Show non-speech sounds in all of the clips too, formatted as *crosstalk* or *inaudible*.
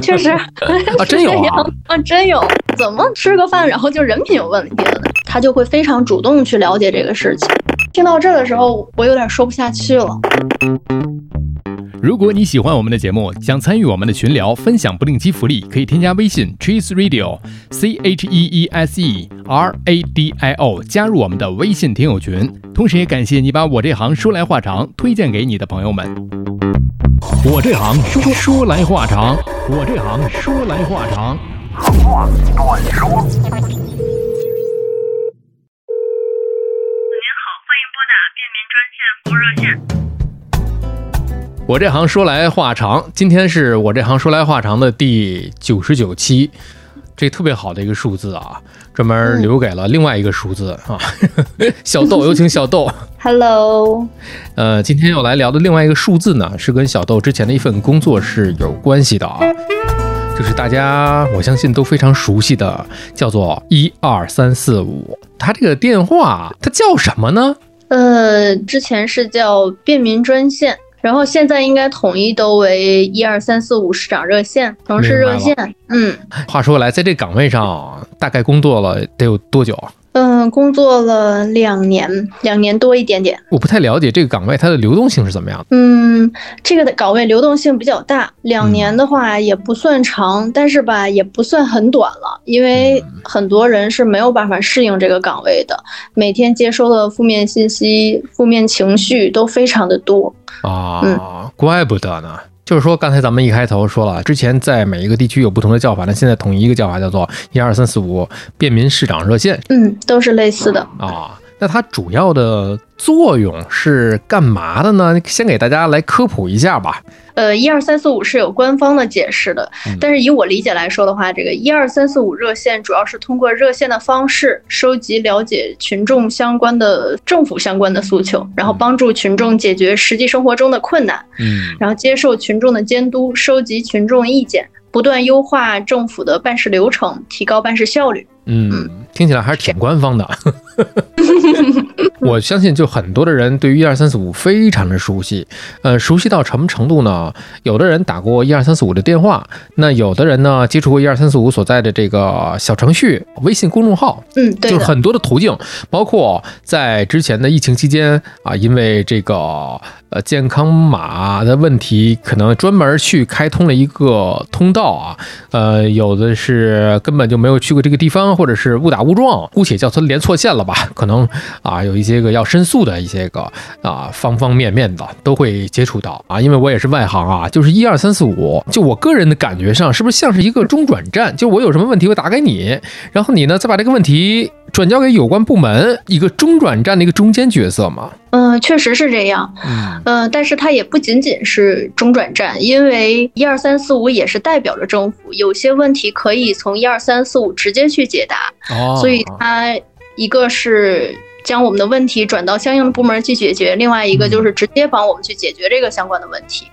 确实啊，真有啊，*laughs* 啊，真有。怎么吃个饭，然后就人品有问题了呢？他就会非常主动去了解这个事情。听到这儿的时候，我有点说不下去了。如果你喜欢我们的节目，想参与我们的群聊，分享不定期福利，可以添加微信 cheese radio c h e e s e r a d i o 加入我们的微信听友群。同时也感谢你把我这行说来话长推荐给你的朋友们。我这行说说来话长，我这行说来话长。话短说。您好，欢迎拨打便民专线服务热线。我这行说来话长，今天是我这行说来话长的第九十九期，这特别好的一个数字啊，专门留给了另外一个数字啊。*laughs* 小豆，有请小豆。Hello，呃，今天要来聊的另外一个数字呢，是跟小豆之前的一份工作是有关系的啊，就是大家我相信都非常熟悉的，叫做一二三四五。它这个电话它叫什么呢？呃，之前是叫便民专线，然后现在应该统一都为一二三四五市长热线、城市热线。嗯话说回来，在这岗位上大概工作了得有多久啊？嗯，工作了两年，两年多一点点。我不太了解这个岗位它的流动性是怎么样的。嗯，这个的岗位流动性比较大，两年的话也不算长，但是吧也不算很短了，因为很多人是没有办法适应这个岗位的，每天接收的负面信息、负面情绪都非常的多。啊，怪不得呢。就是说，刚才咱们一开头说了，之前在每一个地区有不同的叫法，那现在统一一个叫法叫做一二三四五便民市长热线嗯，都是类似的。啊。那它主要的作用是干嘛的呢？先给大家来科普一下吧。呃，一二三四五是有官方的解释的，但是以我理解来说的话，这个一二三四五热线主要是通过热线的方式收集、了解群众相关的政府相关的诉求，然后帮助群众解决实际生活中的困难，嗯然后接受群众的监督，收集群众意见，不断优化政府的办事流程，提高办事效率。嗯，听起来还是挺官方的。*laughs* 我相信，就很多的人对于一二三四五非常的熟悉，呃，熟悉到什么程度呢？有的人打过一二三四五的电话，那有的人呢接触过一二三四五所在的这个小程序、微信公众号，嗯，对，就是很多的途径，包括在之前的疫情期间啊，因为这个呃健康码的问题，可能专门去开通了一个通道啊，呃，有的是根本就没有去过这个地方，或者是误打误撞，姑且叫他连错线了吧，*laughs* 可能啊有一些个要申诉的一些个啊方方面面的都会接触到啊，因为我也是外行啊，就是一二三四五，就我个人的感觉上，是不是像是一个中转站？就我有什么问题，我打给你，然后你呢再把这个问题转交给有关部门，一个中转站的一个中间角色嘛。嗯、确实是这样。嗯呃，但是它也不仅仅是中转站，因为一二三四五也是代表着政府，有些问题可以从一二三四五直接去解答，哦，所以它一个是将我们的问题转到相应的部门去解决，另外一个就是直接帮我们去解决这个相关的问题。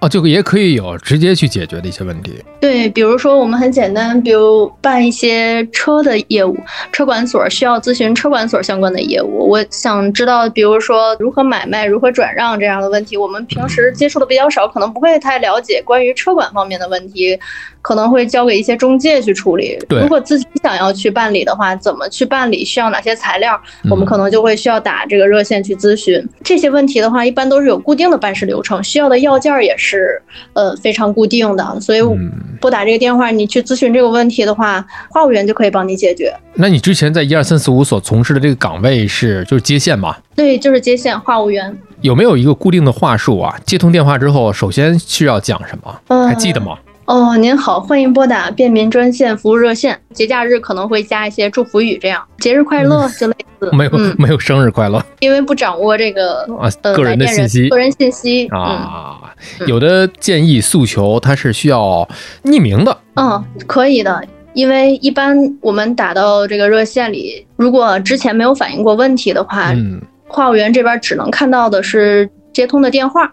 哦，就也可以有直接去解决的一些问题。对，比如说我们很简单，比如办一些车的业务，车管所需要咨询车管所相关的业务。我想知道，比如说如何买卖、如何转让这样的问题，我们平时接触的比较少，可能不会太了解关于车管方面的问题，可能会交给一些中介去处理。对如果自己想要去办理的话，怎么去办理？需要哪些材料？我们可能就会需要打这个热线去咨询。这些问题的话，一般都是有固定的办事流程，需要的要件也是呃非常固定的，所以嗯拨打这个电话，你去咨询这个问题的话，话务员就可以帮你解决。那你之前在一二三四五所从事的这个岗位是就是接线嘛？对，就是接线话务员。有没有一个固定的话术啊？接通电话之后，首先需要讲什么？呃还记得吗？哦，您好，欢迎拨打便民专线服务热线。节假日可能会加一些祝福语，这样节日快乐就类似。没有、嗯，*laughs* 没有生日快乐因为不掌握这个啊，呃个人的信息个人信息。嗯啊。有的建议诉求它是需要匿名的，嗯，可以的。因为一般我们打到这个热线里，如果之前没有反映过问题的话，嗯话务员这边只能看到的是接通的电话。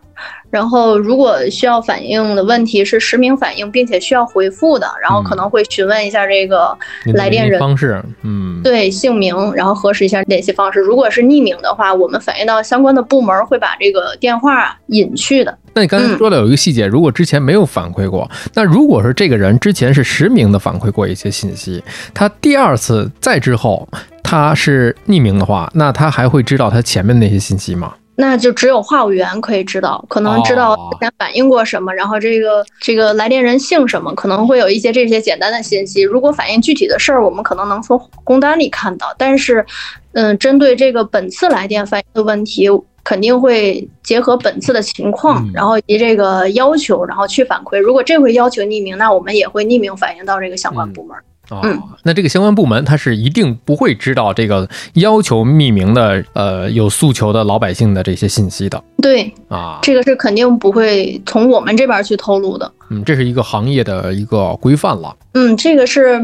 然后，如果需要反映的问题是实名反映，并且需要回复的，然后可能会询问一下这个来电人方式，嗯，对姓名，然后核实一下联系方式。如果是匿名的话，我们反映到相关的部门会把这个电话隐去的。那你刚才嗯说的有一个细节，如果之前没有反馈过，那如果是这个人之前是实名的反馈过一些信息，他第二次再之后他是匿名的话，那他还会知道他前面那些信息吗？那就只有话务员可以知道，可能知道哦之前反映过什么，然后这个这个来电人姓什么，可能会有一些这些简单的信息。如果反映具体的事儿，我们可能能从工单里看到，但是，嗯，针对这个本次来电反映的问题，肯定会结合本次的情况嗯，然后以及这个要求，然后去反馈。如果这回要求匿名，那我们也会匿名反映到这个相关部门。啊、嗯那这个相关部门他是一定不会知道这个要求匿名的呃有诉求的老百姓的这些信息的对，啊。这个是肯定不会从我们这边去透露的。嗯，这是一个行业的一个规范了。嗯，这个是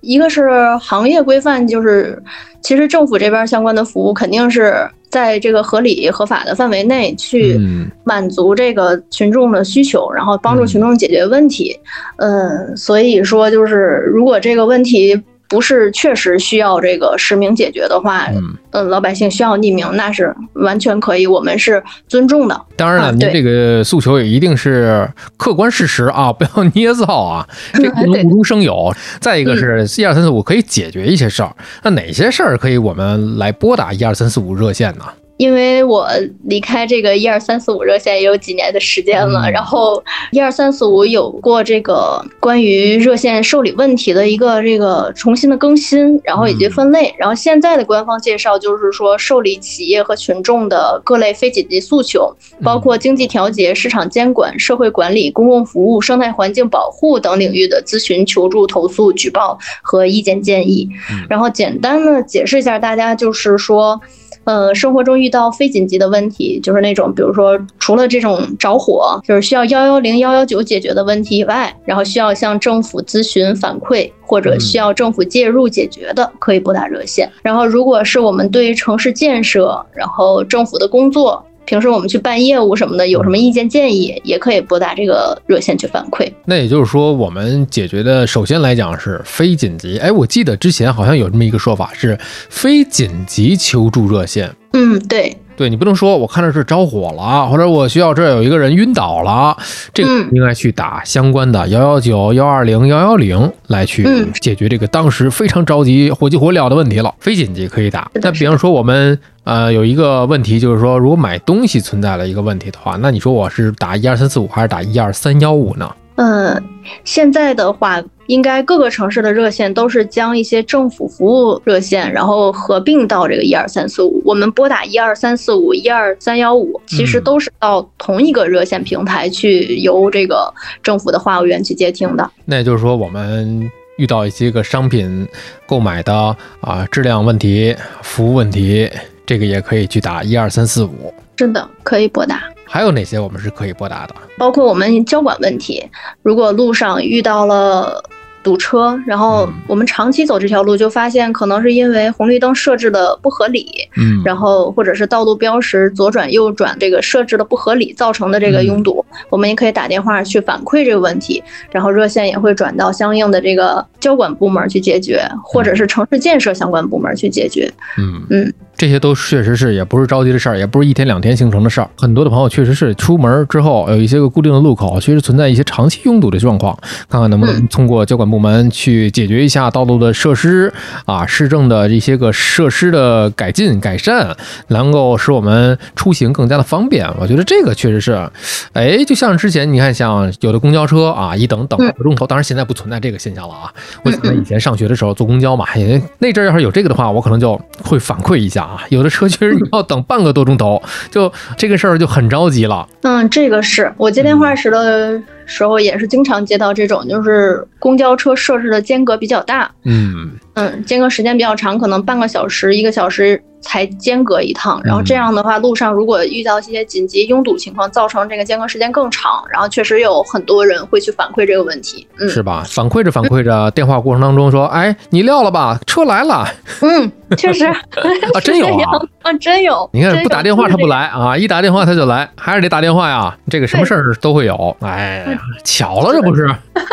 一个是行业规范，就是其实政府这边相关的服务肯定是在这个合理合法的范围内去嗯满足这个群众的需求，然后帮助群众解决问题。嗯，所以说就是如果这个问题不是确实需要这个实名解决的话，嗯，嗯，老百姓需要匿名，那是完全可以，我们是尊重的。当然了，您这个诉求也一定是客观事实啊，*laughs* 不要捏造啊，*laughs* 这个不能无中生有。再一个是一二三四五可以解决一些事儿，那哪些事儿可以我们来拨打一二三四五热线呢？因为我离开这个一二三四五热线也有几年的时间了，嗯然后一二三四五有过这个关于热线受理问题的一个这个重新的更新，然后以及分类，然后现在的官方介绍就是说受理企业和群众的各类非紧急诉求，包括经济调节、市场监管、社会管理、公共服务、生态环境保护等领域的咨询、求助、投诉、举报和意见建议嗯。然后简单的解释一下，大家就是说。呃，生活中遇到非紧急的问题，就是那种，比如说除了这种着火，就是需要幺幺零、幺幺九解决的问题以外，然后需要向政府咨询反馈或者需要政府介入解决的，可以拨打热线。然后，如果是我们对城市建设，然后政府的工作。平时我们去办业务什么的，有什么意见建议，也可以拨打这个热线去反馈。那也就是说，我们解决的首先来讲是非紧急。哎，我记得之前好像有这么一个说法是非紧急求助热线。嗯，对，对你不能说我看着是着火了，或者我学校这儿有一个人晕倒了，这个嗯应该去打相关的幺幺九、幺二零、幺幺零来去嗯解决这个当时非常着急、火急火燎的问题了。非紧急可以打。是的那比方说我们呃有一个问题，就是说如果买东西存在了一个问题的话，那你说我是打一二三四五还是打一二三幺五呢？嗯，现在的话，应该各个城市的热线都是将一些政府服务热线，然后合并到这个一二三四五。我们拨打一二三四五、一二三幺五，其实嗯都是到同一个热线平台去由这个政府的话务员去接听的。那也就是说我们。遇到一些个商品购买的啊质量问题、服务问题，这个也可以去打一二三四五。是的，可以拨打。还有哪些我们是可以拨打的？包括我们交管问题，如果路上遇到了堵车，然后嗯。我们长期走这条路，就发现可能是因为红绿灯设置的不合理，嗯然后或者是道路标识左转右转这个设置的不合理造成的这个拥堵，我们也可以打电话去反馈这个问题，然后热线也会转到相应的这个交管部门去解决，或者是城市建设相关部门去解决。嗯。嗯，这些都确实是也不是着急的事儿，也不是一天两天形成的事儿。很多的朋友确实是出门之后有一些个固定的路口，确实存在一些长期拥堵的状况，看看能不能通过交管部门去解决一下道路的设施啊，市政的这些个设施的改进改善，能够使我们出行更加的方便。我觉得这个确实是，哎，就像之前你看，像有的公交车啊，一等等半个钟头，当然现在不存在这个现象了啊。我记得以前上学的时候坐公交嘛，也那阵儿要是有这个的话，我可能就会反馈一下啊。有的车确实你要等半个多钟头，就这个事儿就很着急了。嗯，这个是我接电话时的时候也是经常接到这种，就是公交车设置的间隔比较大，嗯嗯，间隔时间比较长，可能半个小时、一个小时才间隔一趟。然后这样的话，路上如果遇到一些紧急拥堵情况，造成这个间隔时间更长，然后确实有很多人会去反馈这个问题。嗯，是吧？反馈着反馈着，电话过程当中说：“哎，你撂了吧，车来了。嗯，确实 *laughs* 啊，真有啊！*laughs* 啊，真有。你看不打电话他不来。来啊，一打电话他就来，还是得打电话呀。这个什么事儿都会有。哎呀，巧了，这不是？*laughs*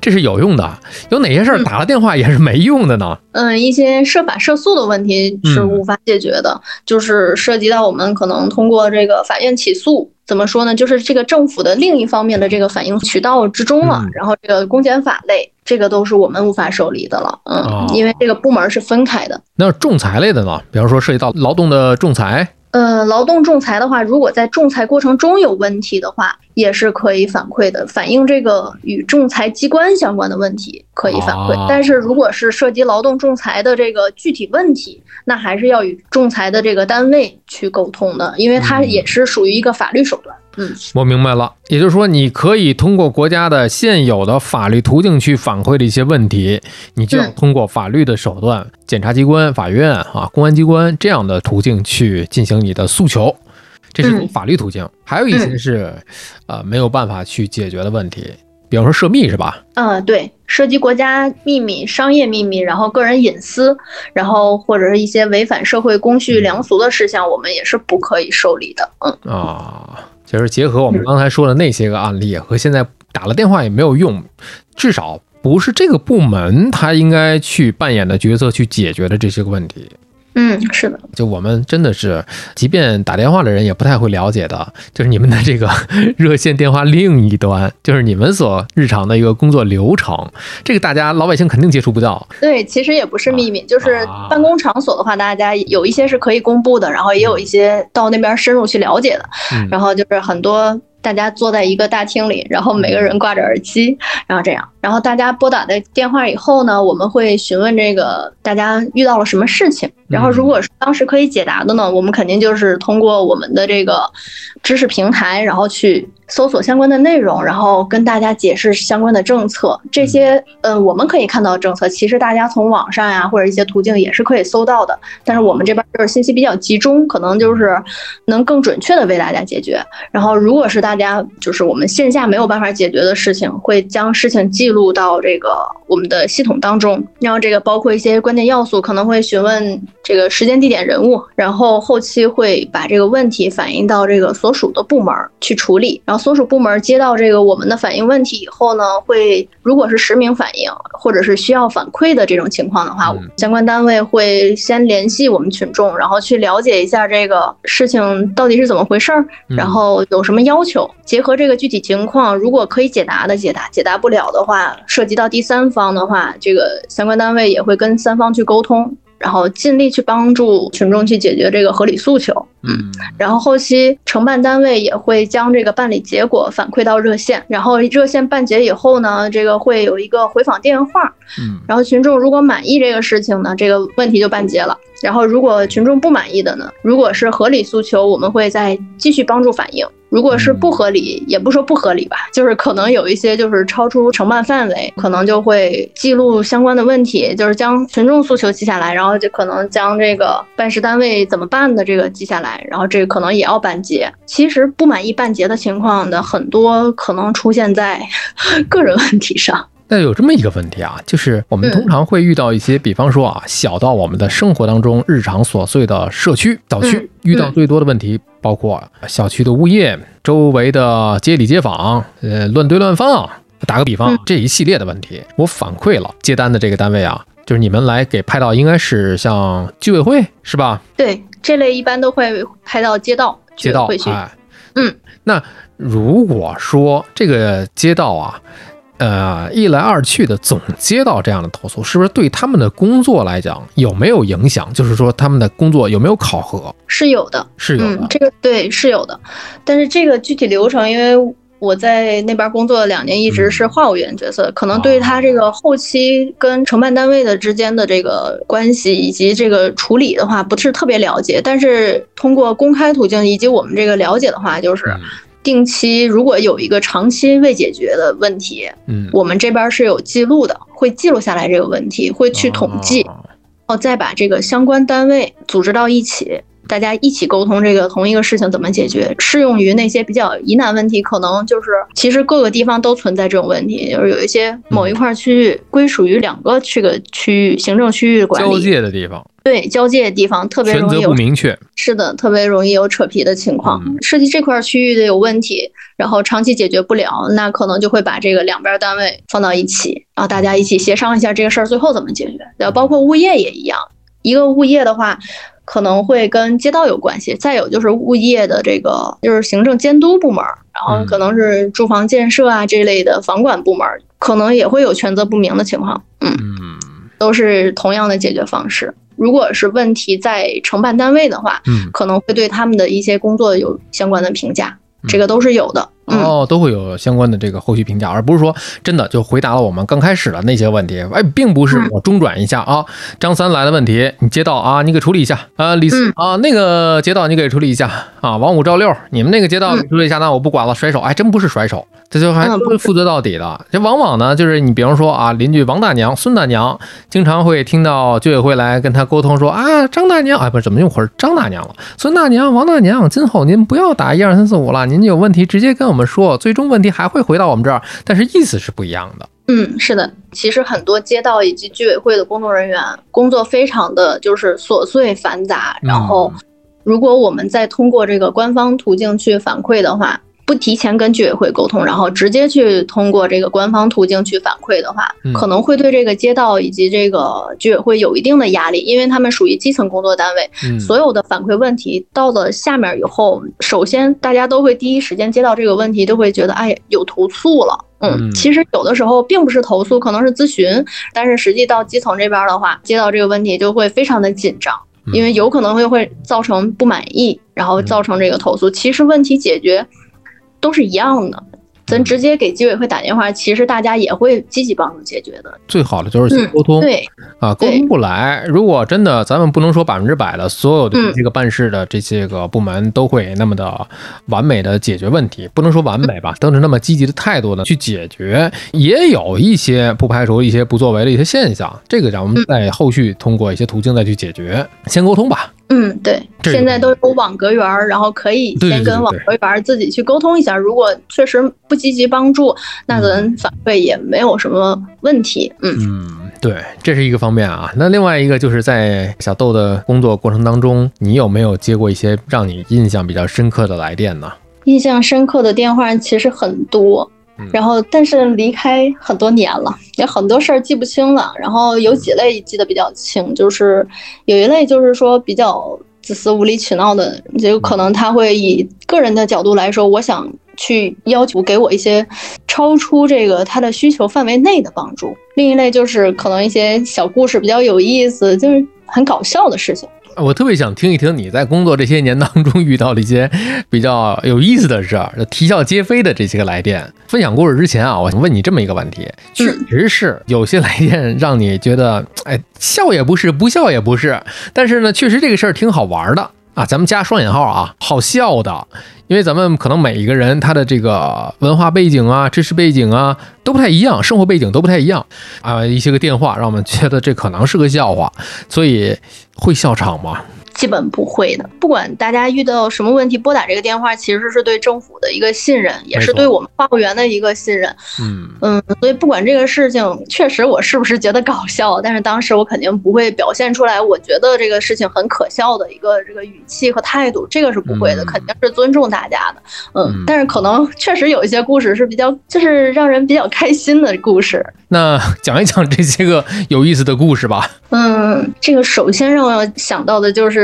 这是有用的。有哪些事儿打了电话也是没用的呢？嗯，一些涉法涉诉的问题是无法解决的，就是涉及到我们可能通过这个法院起诉，怎么说呢？就是这个政府的另一方面的这个反应渠道之中了。嗯然后这个公检法类，这个都是我们无法受理的了。嗯，哦因为这个部门是分开的。那仲裁类的呢？比方说涉及到劳动的仲裁，呃，劳动仲裁的话，如果在仲裁过程中有问题的话，也是可以反馈的，反映这个与仲裁机关相关的问题可以反馈。哦但是如果是涉及劳动仲裁的这个具体问题，那还是要与仲裁的这个单位去沟通的，因为它嗯也是属于一个法律手段。嗯，我明白了。也就是说，你可以通过国家的现有的法律途径去反馈的一些问题，你就要嗯通过法律的手段，检察机关、法院啊、公安机关这样的途径去进行你的诉求。这是从嗯法律途径，还有一些是，呃，没有办法去解决的问题，比方说涉密是吧？嗯，对，涉及国家秘密、商业秘密，然后个人隐私，然后或者是一些违反社会公序良俗的事项，我们也是不可以受理的。嗯。啊，其实结合我们刚才说的那些个案例和现在打了电话也没有用，至少不是这个部门他应该去扮演的角色去解决的这些个问题。嗯，是的。就我们真的是，即便打电话的人也不太会了解的，就是你们的这个 *laughs* 热线电话另一端，就是你们所日常的一个工作流程，这个大家老百姓肯定接触不到。对，其实也不是秘密，就是啊办公场所的话，大家有一些是可以公布的，然后也有一些到那边深入去了解的，嗯然后就是很多。大家坐在一个大厅里，然后每个人挂着耳机，然后这样，然后大家拨打的电话以后呢，我们会询问这个大家遇到了什么事情，然后如果是当时可以解答的呢，我们肯定就是通过我们的这个知识平台，然后去搜索相关的内容，然后跟大家解释相关的政策。这些，嗯，我们可以看到的政策，其实大家从网上呀或者一些途径也是可以搜到的。但是我们这边就是信息比较集中，可能就是能更准确的为大家解决。然后，如果是大家就是我们线下没有办法解决的事情，会将事情记录到这个我们的系统当中。然后这个包括一些关键要素，可能会询问这个时间、地点、人物，然后后期会把这个问题反映到这个所属的部门儿去处理。然后所属部门接到这个我们的反映问题以后呢，会如果是实名反映或者是需要反馈的这种情况的话，嗯相关单位会先联系我们群众，然后去了解一下这个事情到底是怎么回事儿，嗯然后有什么要求，结合这个具体情况，如果可以解答的解答，解答不了的话，涉及到第三方的话，这个相关单位也会跟三方去沟通。然后尽力去帮助群众去解决这个合理诉求，嗯。然后后期承办单位也会将这个办理结果反馈到热线，然后热线办结以后呢，这个会有一个回访电话，嗯。然后群众如果满意这个事情呢，这个问题就办结了。然后如果群众不满意的呢，如果是合理诉求，我们会再继续帮助反映；如果是不合理，也不说不合理吧，就是可能有一些就是超出承办范围，可能就会记录相关的问题，就是将群众诉求记下来，然后就可能将这个办事单位怎么办的这个记下来，然后这个可能也要半截。其实不满意半截的情况的很多，可能出现在 *laughs* 个人问题上。那有这么一个问题啊，就是我们嗯通常会遇到一些，比方说啊，小到我们的生活当中日常琐碎的社区、小区嗯，遇到最多的问题包括小区的物业、周围的街里街坊，呃，乱堆乱放。打个比方嗯，这一系列的问题，我反馈了接单的这个单位啊，就是你们来给派到，应该是像居委会是吧？对，这类一般都会拍到街道街道会去。哎，嗯，那如果说这个街道啊，呃，一来二去的总接到这样的投诉，是不是对他们的工作来讲有没有影响？就是说他们的工作有没有考核？是有的，是有的嗯，，这个对是有的，但是这个具体流程，因为我在那边工作了两年，一直是话务员角色，可能对他这个后期跟承办单位的之间的这个关系以及这个处理的话，不是特别了解。但是通过公开途径以及我们这个了解的话，就是嗯定期如果有一个长期未解决的问题，嗯，我们这边是有记录的，会记录下来这个问题，会去统计。哦后再把这个相关单位组织到一起，大家一起沟通这个同一个事情怎么解决。适用于那些比较疑难问题，可能就是其实各个地方都存在这种问题，就是有一些某一块区域归属于两个这个区域行政区域管交理，界的地方，对交界的地方特别容易有不明确。是的，特别容易有扯皮的情况嗯。涉及这块区域的有问题，然后长期解决不了，那可能就会把这个两边单位放到一起，然后大家一起协商一下这个事儿最后怎么解决。包括物业也一样，一个物业的话。可能会跟街道有关系，再有就是物业的这个就是行政监督部门，然后可能是住房建设啊这类的房管部门，可能也会有权责不明的情况。嗯，嗯都是同样的解决方式。如果是问题在承办单位的话，嗯，可能会对他们的一些工作有相关的评价，这个都是有的。嗯，哦，都会有相关的这个后续评价，而不是说真的就回答了我们刚开始的那些问题。哎，并不是嗯。我中转一下啊，张三来的问题你接到啊，你给处理一下。啊，李四嗯。啊那个接到你给处理一下啊，王五赵六你们那个接到处理一下，那我不管了，甩手，哎，真不是甩手，这就还嗯都是。负责到底的。这往往呢，就是你比方说啊，邻居王大娘、孙大娘，经常会听到居委会来跟他沟通说啊，张大娘，哎，不是怎么用会儿？张大娘了，孙大娘、王大娘，今后您不要打一二三四五了，您有问题直接跟我们说，最终问题还会回到我们这儿，但是意思是不一样的。嗯，是的。其实很多街道以及居委会的工作人员工作非常的就是琐碎繁杂，然后如果我们再通过这个官方途径去反馈的话。不提前跟居委会沟通，然后直接去通过这个官方途径去反馈的话嗯，可能会对这个街道以及这个居委会有一定的压力，因为他们属于基层工作单位，嗯，所有的反馈问题到了下面以后，首先大家都会第一时间接到这个问题，都会觉得哎有投诉了。嗯嗯，其实有的时候并不是投诉，可能是咨询，但是实际到基层这边的话，接到这个问题就会非常的紧张，嗯因为有可能会会造成不满意，然后造成这个投诉。其实问题解决都是一样的，咱直接给居委会打电话，其实大家也会积极帮助解决的。最好的就是先嗯沟通。对，啊，沟通不来，如果真的咱们不能说百分之百的所有的嗯这个办事的这些个部门都会那么的完美的解决问题，不能说完美吧，都是那么积极的态度呢去解决，也有一些不排除一些不作为的一些现象，这个咱们嗯在后续通过一些途径再去解决，先沟通吧。嗯，对，这个现在都有网格员儿，然后可以先跟网格员儿自己去沟通一下。如果确实不积极帮助，那咱反馈也没有什么问题。嗯嗯，对，这是一个方面啊。那另外一个就是在小豆的工作过程当中，你有没有接过一些让你印象比较深刻的来电呢？印象深刻的电话其实很多嗯，然后但是离开很多年了，也很多事儿记不清了。然后有几类记得比较清，就是有一类就是说比较自私、无理取闹的，就可能他会以个人的角度来说，我想去要求给我一些超出这个他的需求范围内的帮助。另一类就是可能一些小故事比较有意思，就是很搞笑的事情。我特别想听一听你在工作这些年当中遇到的一些比较有意思的事儿，啼笑皆非的这些个来电。分享故事之前啊，我想问你这么一个问题：确实是有些来电让你觉得，哎，笑也不是，不笑也不是，但是呢，确实这个事儿挺好玩的啊。咱们加双引号啊，好笑的，因为咱们可能每一个人他的这个文化背景啊、知识背景啊都不太一样，生活背景都不太一样啊。一些个电话让我们觉得这可能是个笑话，所以会笑场吗？基本不会的。不管大家遇到什么问题，拨打这个电话其实是对政府的一个信任，也是对我们话务员的一个信任。嗯嗯，所以不管这个事情确实我是不是觉得搞笑，但是当时我肯定不会表现出来，我觉得这个事情很可笑的一个这个语气和态度，这个是不会的，嗯肯定是尊重大家的。嗯嗯，但是可能确实有一些故事是比较，就是让人比较开心的故事。*laughs* 那讲一讲这些个有意思的故事吧。嗯，这个首先让我想到的就是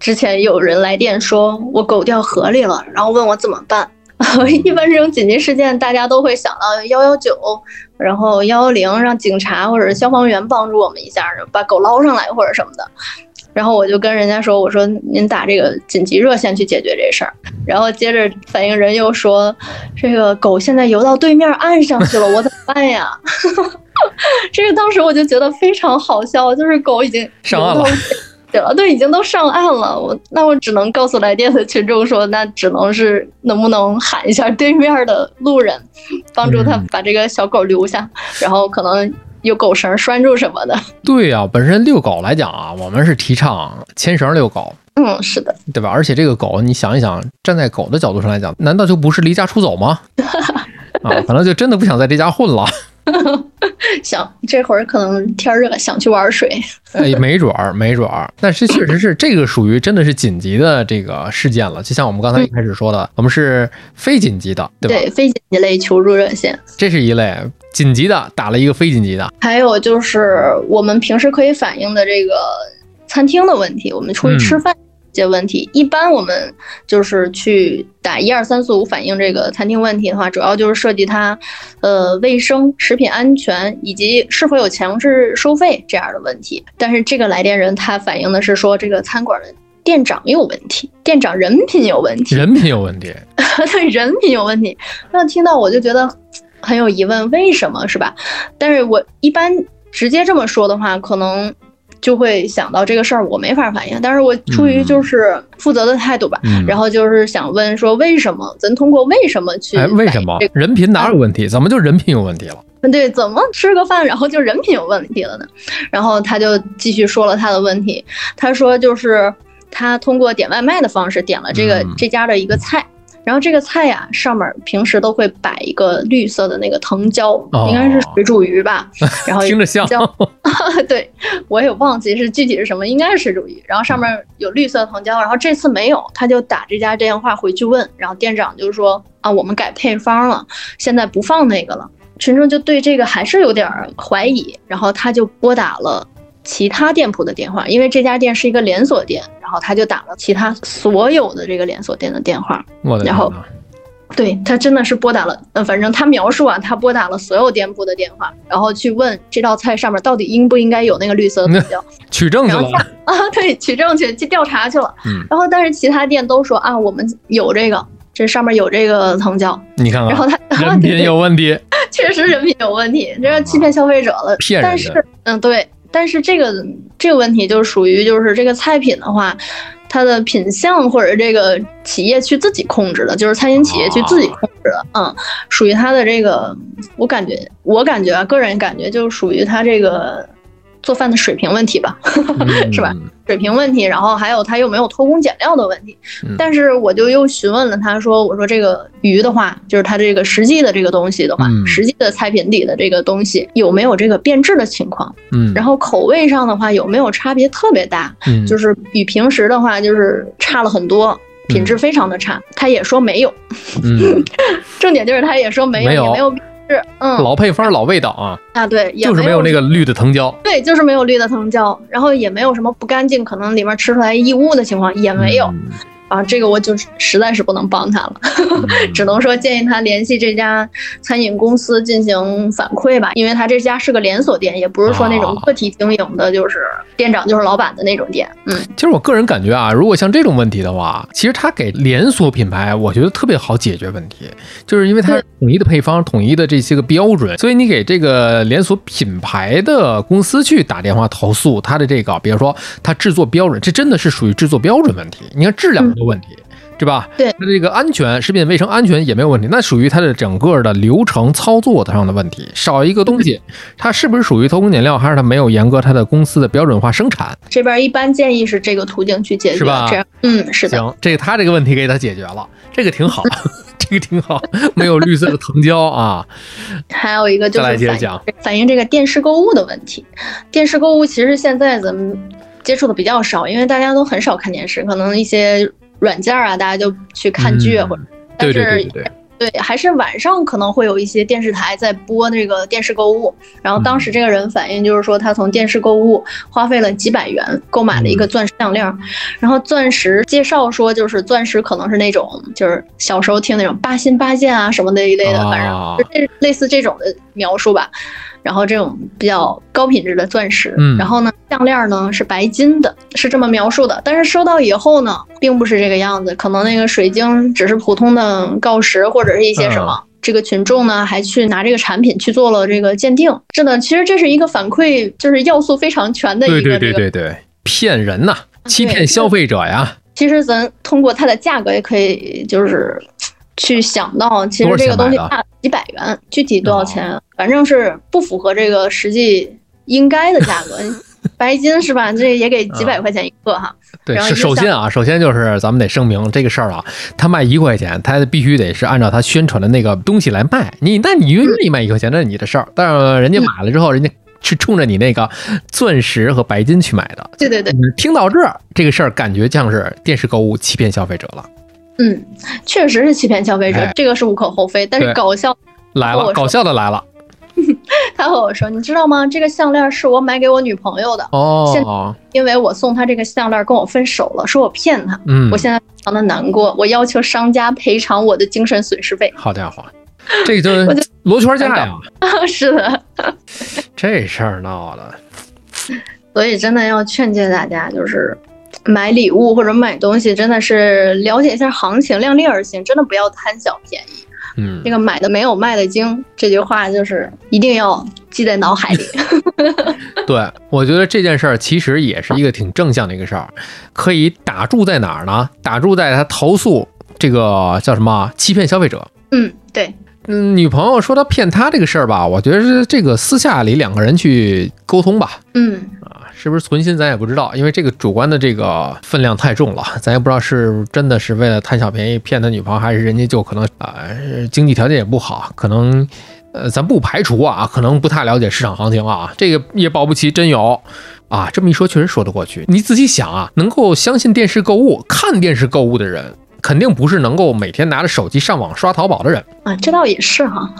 之前有人来电说我狗掉河里了，然后问我怎么办。*laughs* 一般这种紧急事件，大家都会想到幺幺九，然后幺幺零，让警察或者消防员帮助我们一下，把狗捞上来或者什么的。然后我就跟人家说：“我说您打这个紧急热线去解决这事儿。”然后接着反应人又说：“这个狗现在游到对面岸上去了，我怎么办呀？” *laughs* 这个当时我就觉得非常好笑，就是狗已经上岸 *laughs* 对了，对，已经都上岸了。我那我只能告诉来电的群众说，那只能是能不能喊一下对面的路人，帮助他嗯把这个小狗留下，然后可能有狗绳拴住什么的。对呀、本身遛狗来讲啊，我们是提倡牵绳遛狗，嗯，是的，对吧？而且这个狗，你想一想，站在狗的角度上来讲，难道就不是离家出走吗？*laughs* 啊，可能就真的不想在这家混了。*laughs* 想这会儿可能天热，想去玩水。*laughs* 哎，没准儿，没准儿，但是确实是这个属于真的是紧急的这个事件了，就像我们刚才一开始说的，我们是非紧急的，对吧？对，非紧急类求助热线。这是一类紧急的，打了一个非紧急的，还有就是我们平时可以反映的这个餐厅的问题，我们出去吃饭这些问题，一般我们就是去打一二三四五反映这个餐厅问题的话，主要就是涉及它呃卫生、食品安全以及是否有强制收费这样的问题。但是这个来电人他反映的是说这个餐馆的店长有问题，店长人品有问题，人品有问题。*laughs* 对人品有问题。那听到我就觉得很有疑问，为什么是吧？但是我一般直接这么说的话，可能就会想到这个事儿我没法反应。但是我出于就是负责的态度吧，嗯，然后就是想问说为什么？咱通过为什么去哎，为什么人品哪有问题？怎么就人品有问题了？对，怎么吃个饭，然后就人品有问题了呢？然后他就继续说了他的问题，他说就是他通过点外卖的方式点了这个、嗯这家的一个菜。然后这个菜呀、上面平时都会摆一个绿色的那个藤椒，哦应该是水煮鱼吧。*laughs* 然后听着像，*laughs* 椒对我也忘记是具体是什么，应该是水煮鱼。然后上面有绿色藤椒，然后这次没有，他就打这家电话回去问，然后店长就说啊，我们改配方了，现在不放那个了。群众就对这个还是有点儿怀疑，然后他就拨打了其他店铺的电话，因为这家店是一个连锁店，然后他就打了其他所有的这个连锁店的电话。然后！对他真的是拨打了，呃，反正他描述啊，他拨打了所有店铺的电话，然后去问这道菜上面到底应不应该有那个绿色的 *laughs* 藤椒取证去了，*laughs* 啊，对，取证去去调查去了。嗯，然后但是其他店都说啊，我们有这个，这上面有这个藤椒，你看然后，*laughs* 他人品有问题，确实人品有问题，这是欺骗消费者了。骗人但是，嗯，对，但是这个这个问题就属于就是这个菜品的话，它的品相或者这个企业去自己控制的，就是餐饮企业去自己控制的，嗯，属于它的这个，我感觉我感觉啊，个人感觉就属于它这个做饭的水平问题吧。*laughs* 是吧嗯？水平问题，然后还有他又没有偷工减料的问题嗯。但是我就又询问了他说，我说这个鱼的话，就是它这个实际的这个东西的话，嗯实际的菜品里的这个东西有没有这个变质的情况？嗯，然后口味上的话有没有差别特别大？嗯就是比平时的话就是差了很多。品质非常的差，他也说没有，嗯，*laughs* 重点就是他也说没有，没有也没有嗯。老配方老味道啊，啊对，也就是没有那个绿的藤椒，对，就是没有绿的藤椒，然后也没有什么不干净，可能里面吃出来异物的情况也没有、嗯啊。这个我就实在是不能帮他了，*laughs* 嗯只能说建议他联系这家餐饮公司进行反馈吧，因为他这家是个连锁店，也不是说那种啊个体经营的，就是店长就是老板的那种店。嗯，其实我个人感觉啊，如果像这种问题的话，其实他给连锁品牌，我觉得特别好解决问题，就是因为它统一的配方、统一的这些个标准，所以你给这个连锁品牌的公司去打电话投诉他的这个，比如说他制作标准，这真的是属于制作标准问题，你看质量的问题。对吧？对它这个安全、食品卫生安全也没有问题，那属于它的整个的流程操作上的问题。少一个东西，它是不是属于偷工减料，还是它没有严格它的公司的标准化生产？这边一般建议是这个途径去解决，是吧这样，嗯，是的。行，这个他这个问题给他解决了，这个挺好，*laughs* 这个挺好，没有绿色的藤椒啊。*laughs* 还有一个就是反映接着讲反映这个电视购物的问题。电视购物其实现在咱们接触的比较少，因为大家都很少看电视，可能一些软件啊，大家就去看剧或者但对是对对对对，还是晚上可能会有一些电视台在播那个电视购物。然后当时这个人反映就是说，他从电视购物花费了几百元购买了一个钻石项链儿，然后钻石介绍说就是钻石可能是那种就是小时候听那种八心八箭啊什么的一类的，反啊正就这类似这种的描述吧。然后这种比较高品质的钻石，嗯然后呢，项链呢是白金的，是这么描述的。但是收到以后呢，并不是这个样子，可能那个水晶只是普通的锆石或者是一些什么。这个群众呢，还去拿这个产品去做了这个鉴定。是的，其实这是一个反馈，就是要素非常全的一个这个。对对对对，骗人呐，欺骗消费者呀。其实咱通过它的价格也可以，就是去想到，其实这个东西大几百元，具体多少钱，反正是不符合这个实际应该的价格。*laughs* 白金是吧？这也给几百块钱一个哈。对，是首先啊，首先就是咱们得声明这个事儿啊，他卖一块钱，他必须得是按照他宣传的那个东西来卖。你那你愿意卖一块钱，那是你的事儿。但是人家买了之后，人家是冲着你那个钻石和白金去买的。对对对，听到这儿，这个事儿感觉像是电视购物欺骗消费者了。嗯，确实是欺骗消费者，哎这个是无可厚非。但是搞笑，来了，搞笑的来了 *laughs* 他和我说，你知道吗？这个项链是我买给我女朋友的，哦，现因为我送她这个项链跟我分手了，说我骗她。嗯我，现在非常的难过，我要求商家赔偿我的精神损失费。好家伙，这就 *laughs* 就罗圈价呀，*laughs* 是的，这事儿闹的，所以真的要劝诫大家，就是买礼物或者买东西，真的是了解一下行情，量力而行，真的不要贪小便宜。嗯这，个买的没有卖的精，这句话就是一定要记在脑海里。*laughs* 对，我觉得这件事儿其实也是一个挺正向的一个事儿，可以打住在哪儿呢？打住在他投诉这个叫什么欺骗消费者。嗯，对，嗯，女朋友说他骗他这个事儿吧，我觉得是这个私下里两个人去沟通吧。嗯，啊，是不是存心咱也不知道，因为这个主观的这个分量太重了，咱也不知道是真的是为了贪小便宜骗他女朋友，还是人家就可能啊、经济条件也不好，可能呃咱不排除啊，可能不太了解市场行情啊，这个也保不齐真有啊。这么一说，确实说得过去。你仔细想啊，能够相信电视购物、看电视购物的人。肯定不是能够每天拿着手机上网刷淘宝的人，啊，这倒也是哈。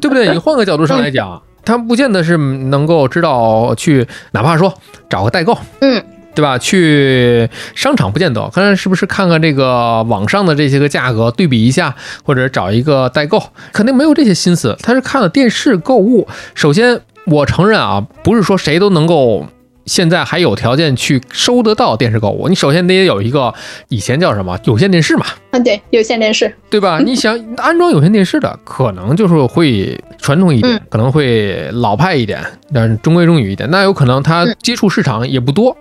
对不对？你换个角度上来讲，*laughs* 他不见得是能够知道去，哪怕说找个代购，嗯，对吧？去商场不见得，看看是不是看看这个网上的这些个价格对比一下，或者找一个代购，肯定没有这些心思。他是看了电视购物。首先，我承认啊，不是说谁都能够。现在还有条件去收得到电视购物，你首先得有一个以前叫什么有线电视嘛，嗯，对，有线电视，对吧？*laughs* 你想安装有线电视的，可能就是会传统一点，嗯可能会老派一点，但是中规中矩一点。那有可能他嗯接触市场也不多，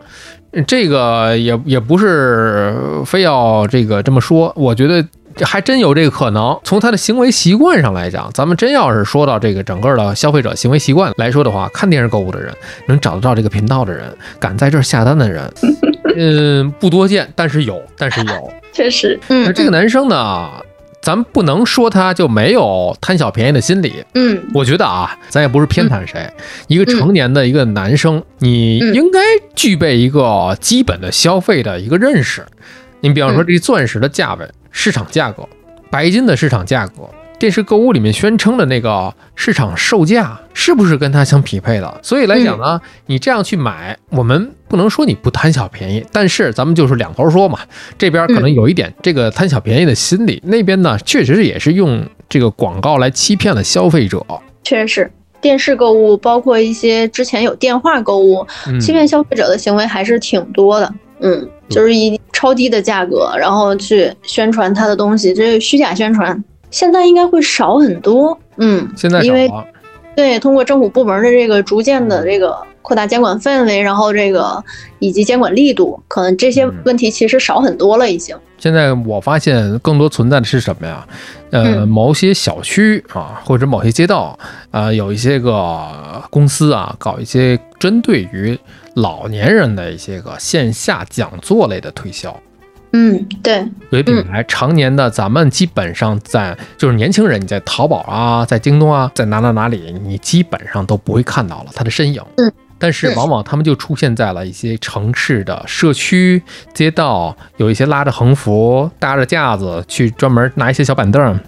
这个也也不是非要这个这么说。我觉得还真有这个可能。从他的行为习惯上来讲，咱们真要是说到这个整个的消费者行为习惯来说的话，看电视购物的人，能找得到这个频道的人，敢在这儿下单的人，嗯，不多见，但是有，但是有。确实，嗯，那这个男生呢，咱不能说他就没有贪小便宜的心理。嗯，我觉得啊，咱也不是偏袒谁，一个成年的一个男生，你嗯应该具备一个基本的消费的一个认识。你比方说，这钻石的价位、市场价格，白金的市场价格。电视购物里面宣称的那个市场售价是不是跟它相匹配的？所以来讲呢，你这样去买，我们不能说你不贪小便宜，但是咱们就是两头说嘛。这边可能有一点这个贪小便宜的心理，那边呢确实也是用这个广告来欺骗了消费者。确实。电视购物，包括一些之前有电话购物，嗯欺骗消费者的行为还是挺多的。嗯，就是以超低的价格，然后去宣传他的东西，这是虚假宣传。现在应该会少很多。嗯，现在因为，对，通过政府部门的这个逐渐的这个扩大监管范围，然后这个以及监管力度，可能这些嗯问题其实少很多了，已经。现在我发现更多存在的是什么呀？呃，嗯某些小区啊，或者某些街道啊、有一些个公司啊，搞一些针对于老年人的一些个线下讲座类的推销。嗯，对，有些品牌常年的，咱们基本上在就是年轻人，你在淘宝啊，在京东啊，在哪哪哪里，你基本上都不会看到了它的身影。嗯，但是嗯往往他们就出现在了一些城市的社区、街道，有一些拉着横幅、搭着架子去专门拿一些小板凳。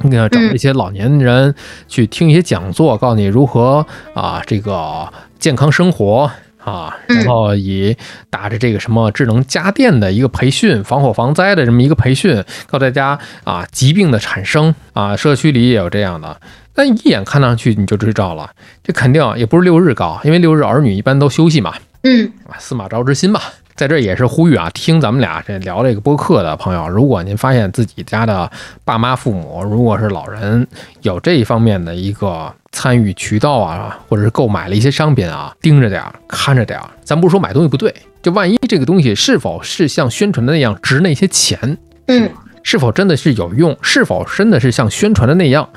那个找嗯一些老年人去听一些讲座，告诉你如何啊这个健康生活啊，嗯然后以打着这个什么智能家电的一个培训，防火防灾的这么一个培训，告诉大家啊疾病的产生啊，社区里也有这样的。但一眼看上去你就知道了，这肯定也不是六日高，因为六日儿女一般都休息嘛，嗯啊，司马昭之心吧。在这儿也是呼吁啊，听咱们俩这聊这个播客的朋友，如果您发现自己家的爸妈、父母，如果是老人有这一方面的一个参与渠道啊，或者是购买了一些商品啊，盯着点儿，看着点儿。咱不是说买东西不对，就万一这个东西是否是像宣传的那样值那些钱，嗯，是否真的是有用，是否真的是像宣传的那样，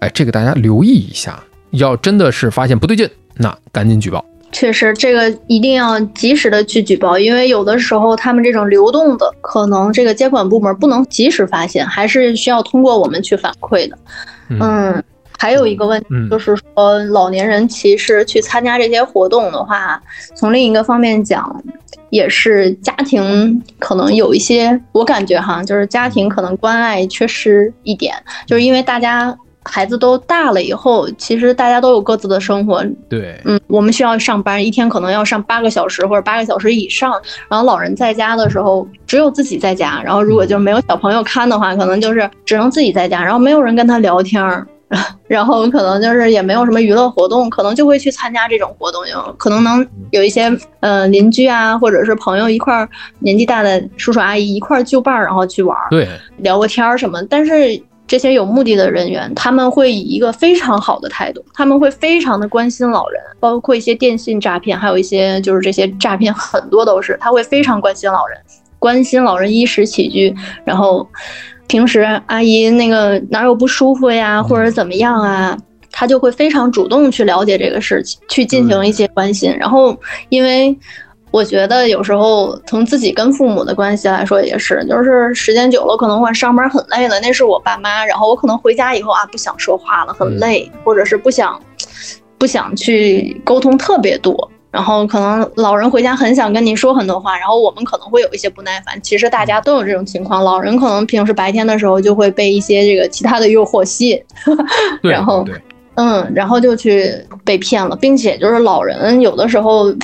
哎，这个大家留意一下。要真的是发现不对劲，那赶紧举报。确实，这个一定要及时的去举报，因为有的时候他们这种流动的，可能这个监管部门不能及时发现，还是需要通过我们去反馈的。嗯，还有一个问题就是说，老年人其实去参加这些活动的话，从另一个方面讲，也是家庭可能有一些，我感觉哈，就是家庭可能关爱缺失一点，就是因为大家。孩子都大了以后，其实大家都有各自的生活。对，嗯，我们需要上班，一天可能要上八个小时或者八个小时以上。然后老人在家的时候，只有自己在家。然后如果就没有小朋友看的话，可能就是只能自己在家，然后没有人跟他聊天儿，*laughs* 然后可能就是也没有什么娱乐活动，可能就会去参加这种活动，有可能能有一些呃邻居啊，或者是朋友一块儿年纪大的叔叔阿姨一块儿就伴儿，然后去玩儿，对，聊个天儿什么。但是。这些有目的的人员，他们会以一个非常好的态度，他们会非常的关心老人，包括一些电信诈骗，还有一些就是这些诈骗很多都是，他会非常关心老人，关心老人衣食起居，然后平时阿姨那个哪有不舒服呀，或者怎么样啊，她就会非常主动去了解这个事情，去进行一些关心，然后因为。我觉得有时候从自己跟父母的关系来说也是，就是时间久了可能我上班很累了，那是我爸妈，然后我可能回家以后啊不想说话了，很累，或者是不想不想去沟通特别多，然后可能老人回家很想跟你说很多话，然后我们可能会有一些不耐烦。其实大家都有这种情况，老人可能平时白天的时候就会被一些这个其他的诱惑吸引，然后嗯，然后就去被骗了，并且就是老人有的时候。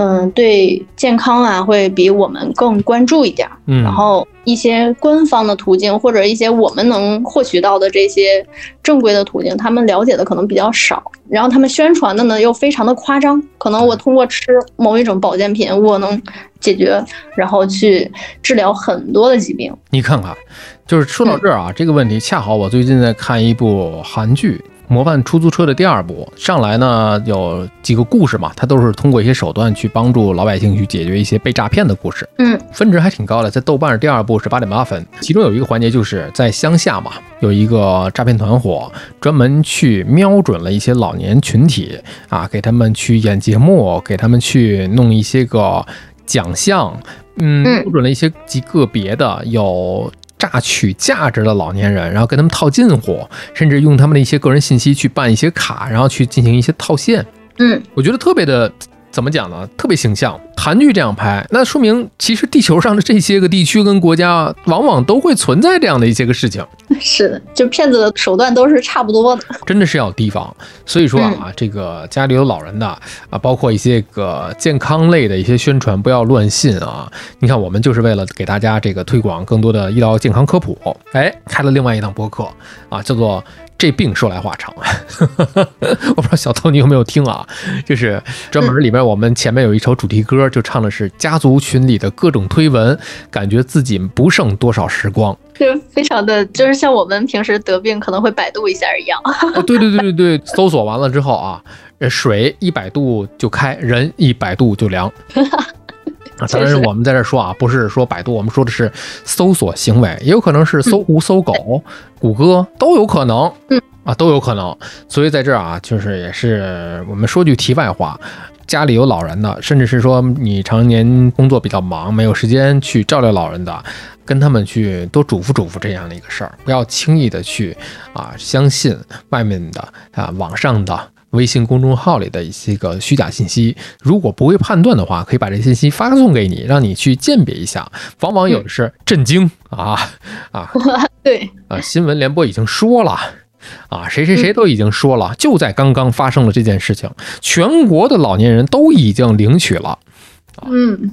嗯，对健康啊，会比我们更关注一点。嗯，然后一些官方的途径或者一些我们能获取到的这些正规的途径，他们了解的可能比较少。然后他们宣传的呢又非常的夸张，可能我通过吃某一种保健品，我能解决，然后去治疗很多的疾病。你看看，就是说到这儿啊，这个问题恰好我最近在看一部韩剧。模范出租车的第二部上来呢，有几个故事嘛，它都是通过一些手段去帮助老百姓去解决一些被诈骗的故事。嗯，分值还挺高的，在豆瓣第二部是八点八分。其中有一个环节就是在乡下嘛，有一个诈骗团伙专门去瞄准了一些老年群体啊，给他们去演节目，给他们去弄一些个奖项，嗯，瞄准了一些极个别的有。榨取价值的老年人，然后跟他们套近乎，甚至用他们的一些个人信息去办一些卡，然后去进行一些套现。嗯，我觉得特别的。怎么讲呢？特别形象，韩剧这样拍，那说明其实地球上的这些个地区跟国家，往往都会存在这样的一些个事情。是的，就骗子的手段都是差不多的，真的是要提防。所以说啊，这个家里有老人的啊，包括一些个健康类的一些宣传，不要乱信啊。你看，我们就是为了给大家这个推广更多的医疗健康科普，哎，开了另外一档播客啊，叫做。这病说来话长，*laughs* 我不知道小偷你有没有听啊？就是专门里边我们前面有一首主题歌，就唱的是家族群里的各种推文，感觉自己不剩多少时光，就 *laughs* 非常的就是像我们平时得病可能会百度一下一样。对对对对对，搜索完了之后啊，水一百度就开，人一百度就凉。*laughs* 啊，当然我们在这说啊，不是说百度，我们说的是搜索行为，也有可能是搜狐、搜狗、谷歌都有可能，嗯啊都有可能。所以在这儿啊，就是也是我们说句题外话，家里有老人的，甚至是说你常年工作比较忙，没有时间去照料老人的，跟他们去多嘱咐嘱咐这样的一个事儿，不要轻易的去啊相信外面的啊网上的。微信公众号里的一些个虚假信息，如果不会判断的话，可以把这信息发送给你，让你去鉴别一下。往往有的是震惊啊啊，*laughs* 对啊，新闻联播已经说了啊，谁谁谁都已经说了，就在刚刚发生了这件事情，全国的老年人都已经领取了，嗯，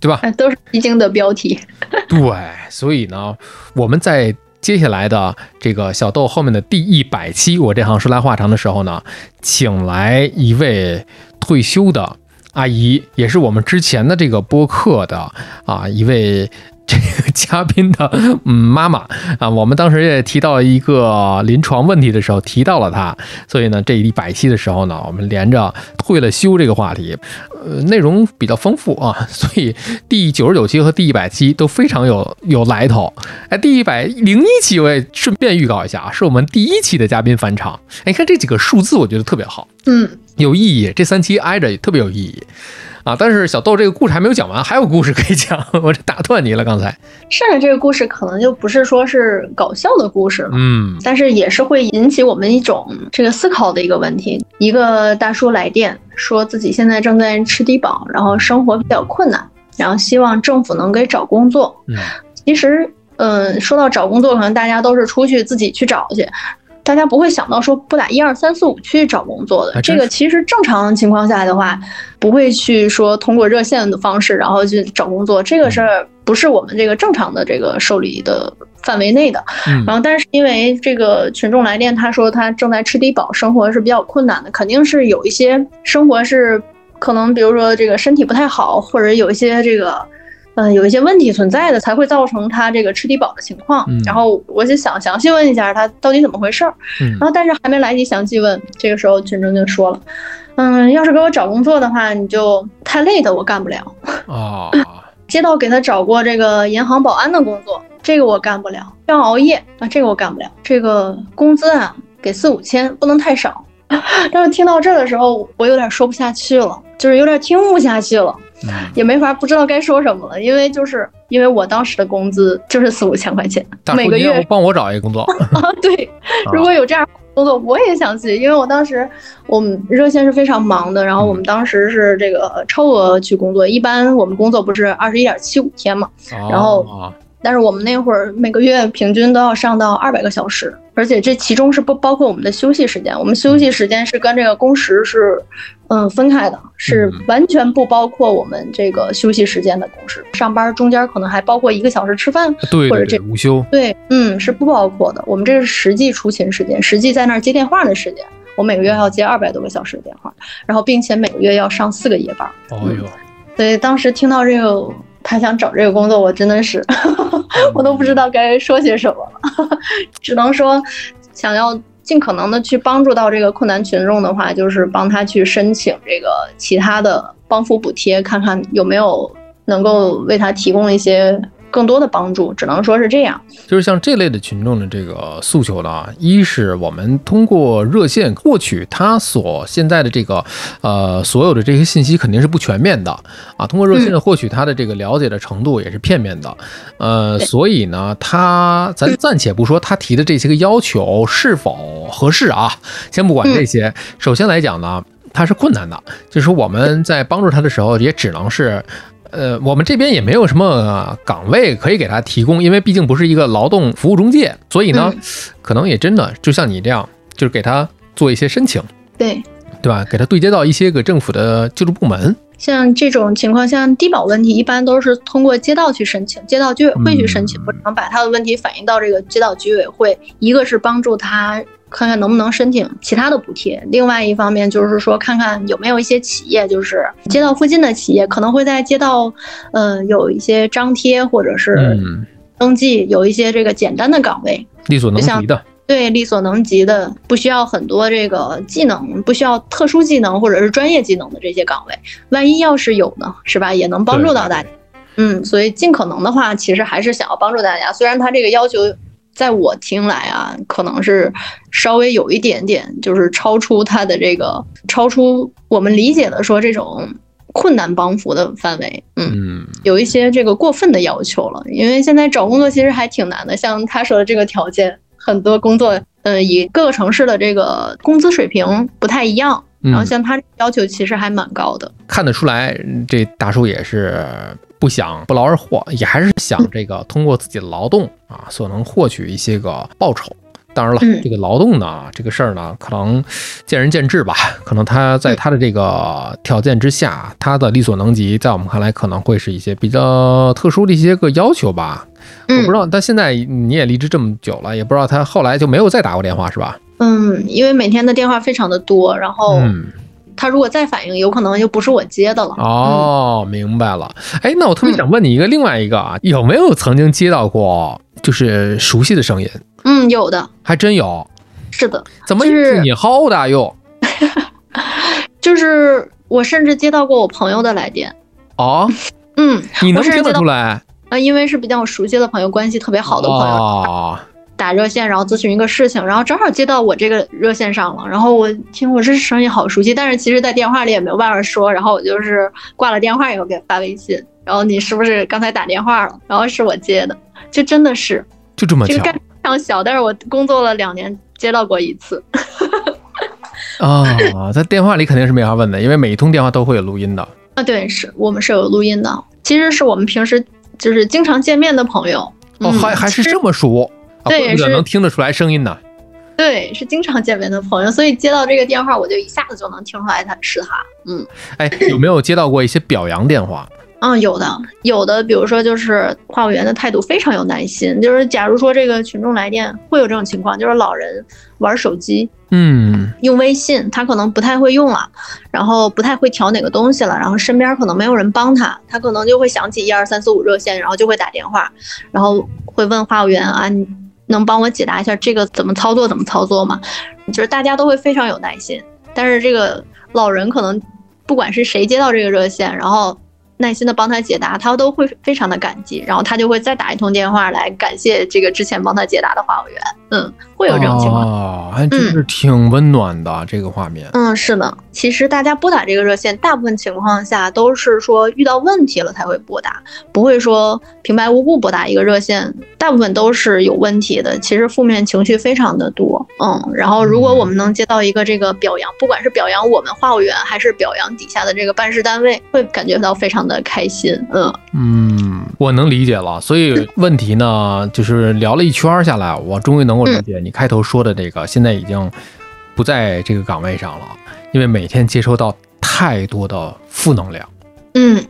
对吧？都是已经的标题。*laughs* 对，所以呢，我们在。接下来的这个小豆后面的第一百期，我这行说来话长的时候呢，请来一位退休的阿姨，也是我们之前的这个播客的啊一位这个嘉宾的嗯妈妈 *laughs* 啊，我们当时也提到一个临床问题的时候提到了她，所以呢，这一百期的时候呢，我们连着退了休这个话题，呃，内容比较丰富啊，所以第九十九期和第一百期都非常有有来头。哎，第一百零一期我也顺便预告一下啊，是我们第一期的嘉宾返场。哎，你看这几个数字，我觉得特别好，嗯，有意义。这三期挨着也特别有意义啊。但是小豆这个故事还没有讲完，还有故事可以讲，*laughs* 我这打断你了刚才。剩下这个故事可能就不是说是搞笑的故事了。嗯但是也是会引起我们一种这个思考的一个问题。一个大叔来电说自己现在正在吃低保，然后生活比较困难，然后希望政府能给找工作。嗯其实，嗯，说到找工作，可能大家都是出去自己去找去，大家不会想到说不打一二三四五去找工作的。这个其实正常情况下的话，不会去说通过热线的方式然后去找工作，这个事儿不是我们这个正常的这个受理的范围内的。嗯然后，但是因为这个群众来电，他说他正在吃低保，生活是比较困难的，肯定是有一些生活是可能，比如说这个身体不太好，或者有一些这个。嗯，有一些问题存在的，才会造成他这个吃低保的情况。嗯然后我就想详细问一下他到底怎么回事儿。嗯然后但是还没来得及详细问，这个时候群众就说了，嗯，要是给我找工作的话，你就太累的我干不了。啊，街道给他找过这个银行保安的工作，这个我干不了，要熬夜啊，这个我干不了。这个工资啊，给四五千，不能太少。*laughs* 但是听到这儿的时候，我有点说不下去了，就是有点听不下去了，嗯也没法不知道该说什么了，因为就是因为我当时的工资就是四五千块钱，每个月。帮我找一个工作。*laughs* 啊，对，如果有这样工作，我也想去，因为我当时我们热线是非常忙的，然后我们当时是这个超额去工作，一般我们工作不是二十一点七五天嘛，然后啊但是我们那会儿每个月平均都要上到二百个小时，而且这其中是不包括我们的休息时间，我们休息时间是跟这个工时是嗯分开的，是嗯完全不包括我们这个休息时间的工时，上班中间可能还包括一个小时吃饭，对对或者这对，午休对，嗯，是不包括的。我们这是实际出勤时间，实际在那儿接电话的时间。我每个月要接二百多个小时的电话，然后并且每个月要上四个夜班。哦呦，所以当时听到这个，他想找这个工作，我真的是，*laughs* 我都不知道该说些什么了，*laughs* 只能说想要尽可能的去帮助到这个困难群众的话，就是帮他去申请这个其他的帮扶补贴，看看有没有能够为他提供一些更多的帮助，只能说是这样。就是像这类的群众的这个诉求呢，一是我们通过热线获取他所现在的这个呃所有的这些信息肯定是不全面的啊，通过热线的获取他的这个了解的程度也是片面的，呃，所以呢，他咱 *clears throat* 暂且不说他提的这些个要求是否合适啊，先不管这些，首先来讲呢，他是困难的，就是我们在帮助他的时候，也只能是。呃，我们这边也没有什么岗位可以给他提供，因为毕竟不是一个劳动服务中介，所以呢，嗯可能也真的就像你这样，就是给他做一些申请，对，对吧？给他对接到一些个政府的救助部门。像这种情况，像低保问题，一般都是通过街道去申请，街道居委会去申请，嗯或者能把他的问题反映到这个街道居委会。一个是帮助他看看能不能申请其他的补贴，另外一方面就是说看看有没有一些企业，就是街道附近的企业，可能会在街道，呃，有一些张贴或者是嗯，登记，有一些这个简单的岗位，力所能及的。对，力所能及的，不需要很多这个技能，不需要特殊技能或者是专业技能的这些岗位，万一要是有呢，是吧？也能帮助到大家。嗯，所以尽可能的话，其实还是想要帮助大家。虽然他这个要求，在我听来啊，可能是稍微有一点点，就是超出他的这个，超出我们理解的说这种困难帮扶的范围。嗯。嗯，有一些这个过分的要求了，因为现在找工作其实还挺难的。像他说的这个条件，很多工作，呃，以各个城市的这个工资水平不太一样。嗯然后像他要求其实还蛮高的。看得出来，这大叔也是不想不劳而获，也还是想这个通过自己的劳动啊，所能获取一些个报酬。当然了，嗯这个劳动呢，这个事儿呢，可能见仁见智吧。*laughs* 可能他在他的这个条件之下，他的力所能及，在我们看来可能会是一些比较特殊的一些个要求吧。我不知嗯道，但现在你也离职这么久了，也不知道他后来就没有再打过电话是吧？嗯，因为每天的电话非常的多，然后嗯他如果再反应，有可能就不是我接的了。哦，明白了。哎，那我特别想问你一个另外一个啊，有没有曾经接到过就是熟悉的声音？嗯，有的，还真有。是的，怎么是你好的哟？*laughs* 就是我甚至接到过我朋友的来电。哦，嗯，你能听得出来？啊，因为是比较熟悉的朋友，关系特别好的朋友，哦，打热线，然后咨询一个事情，然后正好接到我这个热线上了，然后我听我这声音好熟悉，但是其实在电话里也没有办法说，然后我就是挂了电话以后给他发微信，然后你是不是刚才打电话了？然后是我接的，就真的是就这么巧这个概率非常小，但是我工作了两年接到过一次。*laughs* 啊！在电话里肯定是没法问的，因为每一通电话都会有录音的。啊，对，是我们是有录音的，其实是我们平时就是经常见面的朋友。哦，嗯还还是这么熟啊？对是能听得出来声音的。对，是经常见面的朋友，所以接到这个电话，我就一下子就能听出来他是他。嗯哎，有没有接到过一些表扬电话？嗯，有的有的，比如说就是话务员的态度非常有耐心，就是假如说这个群众来电会有这种情况，就是老人玩手机嗯，用微信，他可能不太会用了，然后不太会调哪个东西了，然后身边可能没有人帮他，他可能就会想起一二三四五热线，然后就会打电话，然后会问话务员啊，你能帮我解答一下这个怎么操作怎么操作吗？就是大家都会非常有耐心，但是这个老人可能不管是谁接到这个热线，然后耐心的帮他解答，他都会非常的感激，然后他就会再打一通电话来感谢这个之前帮他解答的话务员，嗯，会有这种情况。哦，还真是挺温暖的、这个画面。嗯，是的，其实大家拨打这个热线，大部分情况下都是说遇到问题了才会拨打，不会说平白无故拨打一个热线，大部分都是有问题的。其实负面情绪非常的多，嗯，然后如果我们能接到一个这个表扬，不管是表扬我们话务员，还是表扬底下的这个办事单位，会感觉到非常的开心，嗯嗯，我能理解了。所以问题呢，就是聊了一圈儿下来，我终于能够理解你开头说的这个，现在已经不在这个岗位上了，因为每天接收到太多的负能量。嗯，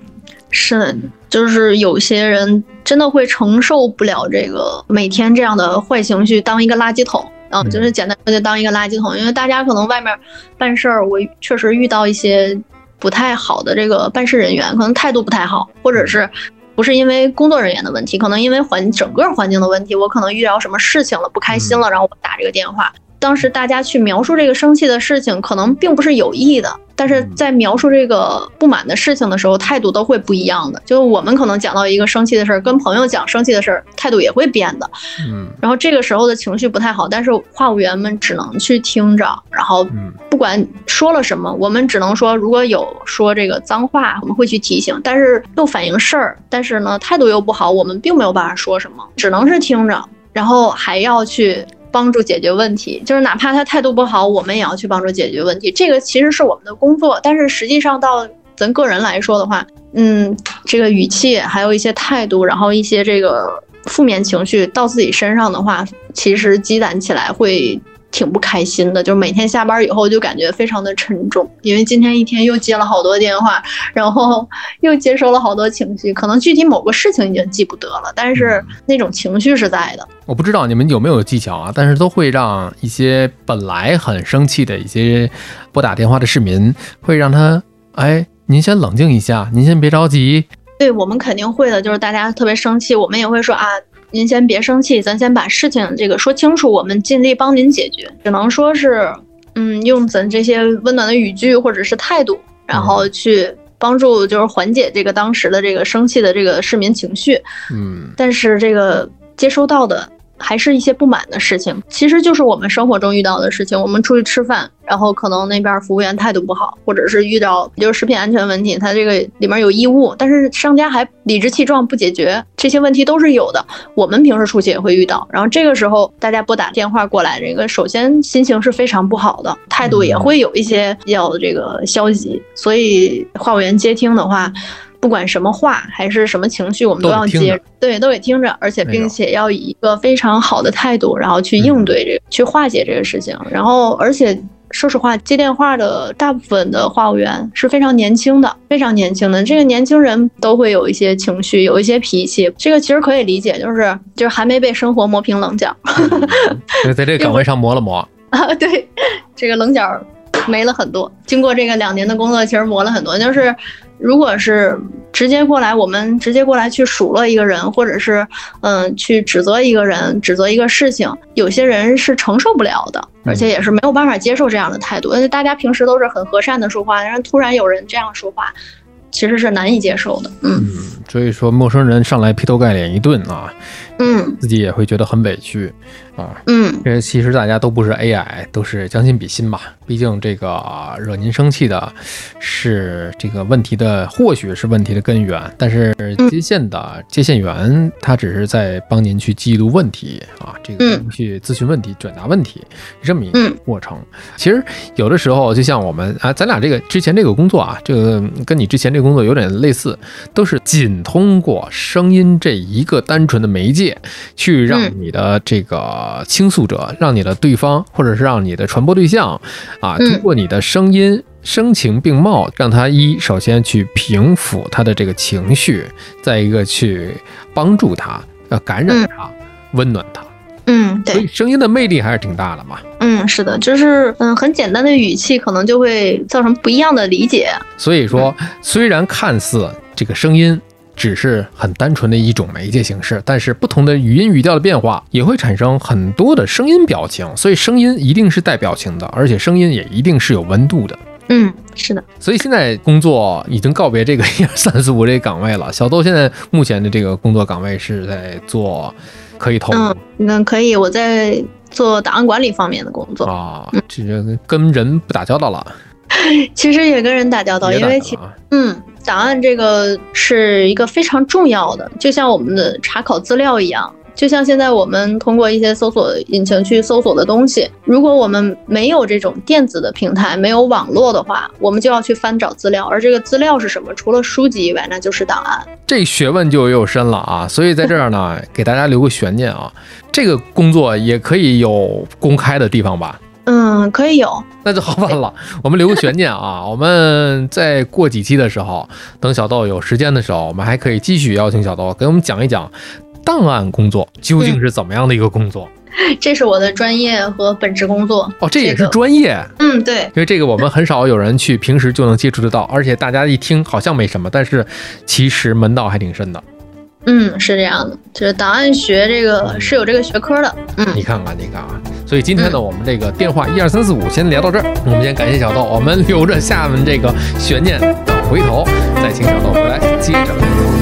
是的，就是有些人真的会承受不了这个每天这样的坏情绪，当一个垃圾桶。嗯，嗯就是简单说就当一个垃圾桶，因为大家可能外面办事儿，我确实遇到一些不太好的这个办事人员，可能态度不太好，或者是不是因为工作人员的问题，可能因为环整个环境的问题，我可能遇到什么事情了，不开心了，然后我打这个电话。当时大家去描述这个生气的事情，可能并不是有意的，但是在描述这个不满的事情的时候，态度都会不一样的。就我们可能讲到一个生气的事儿，跟朋友讲生气的事儿，态度也会变的。嗯然后这个时候的情绪不太好，但是话务员们只能去听着，然后嗯不管说了什么，我们只能说如果有说这个脏话，我们会去提醒，但是又反映事儿，但是呢态度又不好，我们并没有办法说什么，只能是听着，然后还要去。帮助解决问题，就是哪怕他态度不好，我们也要去帮助解决问题。这个其实是我们的工作，但是实际上到咱个人来说的话，嗯，这个语气还有一些态度，然后一些这个负面情绪到自己身上的话，其实积攒起来会挺不开心的。就是每天下班以后就感觉非常的沉重，因为今天一天又接了好多电话，然后 *laughs* 又接收了好多情绪，可能具体某个事情已经记不得了，但是那种情绪是在的。我不知道你们有没有技巧啊，但是都会让一些本来很生气的一些拨打电话的市民，会让他哎，您先冷静一下，您先别着急。对我们肯定会的，就是大家特别生气，我们也会说啊，您先别生气，咱先把事情这个说清楚，我们尽力帮您解决。只能说是，嗯，用咱这些温暖的语句或者是态度，然后去帮助，就是缓解这个当时的这个生气的这个市民情绪。嗯但是这个接收到的还是一些不满的事情，其实就是我们生活中遇到的事情。我们出去吃饭，然后可能那边服务员态度不好，或者是遇到就是食品安全问题，它这个里面有异物，但是商家还理直气壮不解决，这些问题都是有的。我们平时出去也会遇到，然后这个时候大家拨打电话过来，这个首先心情是非常不好的，态度也会有一些比较这个消极，所以话务员接听的话。不管什么话还是什么情绪，我们都要接，对，都得听着，而且并且要以一个非常好的态度，然后去应对这个，去化解这个事情。然后，而且说实话，接电话的大部分的话务员是非常年轻的，非常年轻的。这个年轻人都会有一些情绪，有一些脾气，这个其实可以理解，就是就是还没被生活磨平棱角就在这个岗位上磨了磨。啊，*laughs* 对，这个棱角没了很多。经过这个两年的工作，其实磨了很多。就是如果是直接过来，我们直接过来去数落一个人，或者是嗯去指责一个人、指责一个事情，有些人是承受不了的，而且也是没有办法接受这样的态度。因为大家平时都是很和善的说话，然后突然有人这样说话，其实是难以接受的。嗯所以说陌生人上来劈头盖脸一顿啊，嗯自己也会觉得很委屈啊。嗯因为其实大家都不是 AI，都是将心比心吧。毕竟这个惹您生气的是这个问题的，或许是问题的根源，但是接线的接线员他只是在帮您去记录问题啊，这个嗯去咨询问题、转达问题这么一个嗯过程。其实有的时候，就像我们啊，咱俩这个之前这个工作啊，这个跟你之前这个工作有点类似，都是仅通过声音这一个单纯的媒介，去让嗯你的这个倾诉者，让你的对方，或者是让你的传播对象，啊，嗯通过你的声音。声情并茂，让他一首先去平抚他的这个情绪，再一个去帮助他，要感染他，温暖他。嗯，对所以。声音的魅力还是挺大的嘛。嗯，是的，就是嗯，很简单的语气，可能就会造成不一样的理解。所以说，虽然看似这个声音只是很单纯的一种媒介形式，但是不同的语音语调的变化也会产生很多的声音表情。所以声音一定是带表情的，而且声音也一定是有温度的。嗯，是的，所以现在工作已经告别这个一 *laughs* 二三四五这个岗位了。小豆现在目前的这个工作岗位是在做，可以透露嗯，那可以，我在做档案管理方面的工作，啊，这个跟人不打交道了，*laughs* 其实也跟人打交道，因为其嗯，档案这个是一个非常重要的，就像我们的查考资料一样。就像现在我们通过一些搜索引擎去搜索的东西，如果我们没有这种电子的平台，没有网络的话，我们就要去翻找资料，而这个资料是什么？除了书籍以外，那就是档案。这学问就又深了啊！所以在这儿呢，给大家留个悬念啊，这个工作也可以有公开的地方吧？嗯，可以有。那就好办了，*laughs* 我们留个悬念啊！*laughs* 我们再过几期的时候，等小豆有时间的时候，我们还可以继续邀请小豆给我们讲一讲档案工作究竟是怎么样的一个工作 *laughs* 这是我的专业和本职工作。哦，这也是这个专业。嗯，对，因为这个我们很少有人去平时就能接触得到，而且大家一听好像没什么，但是其实门道还挺深的。嗯，是这样的，就是档案学这个是有这个学科的。嗯你看看，你看啊，所以今天呢，我们这个电话一二三四五先聊到这儿。我们先感谢小豆，我们留着下面这个悬念，等回头再请小豆回来接着聊。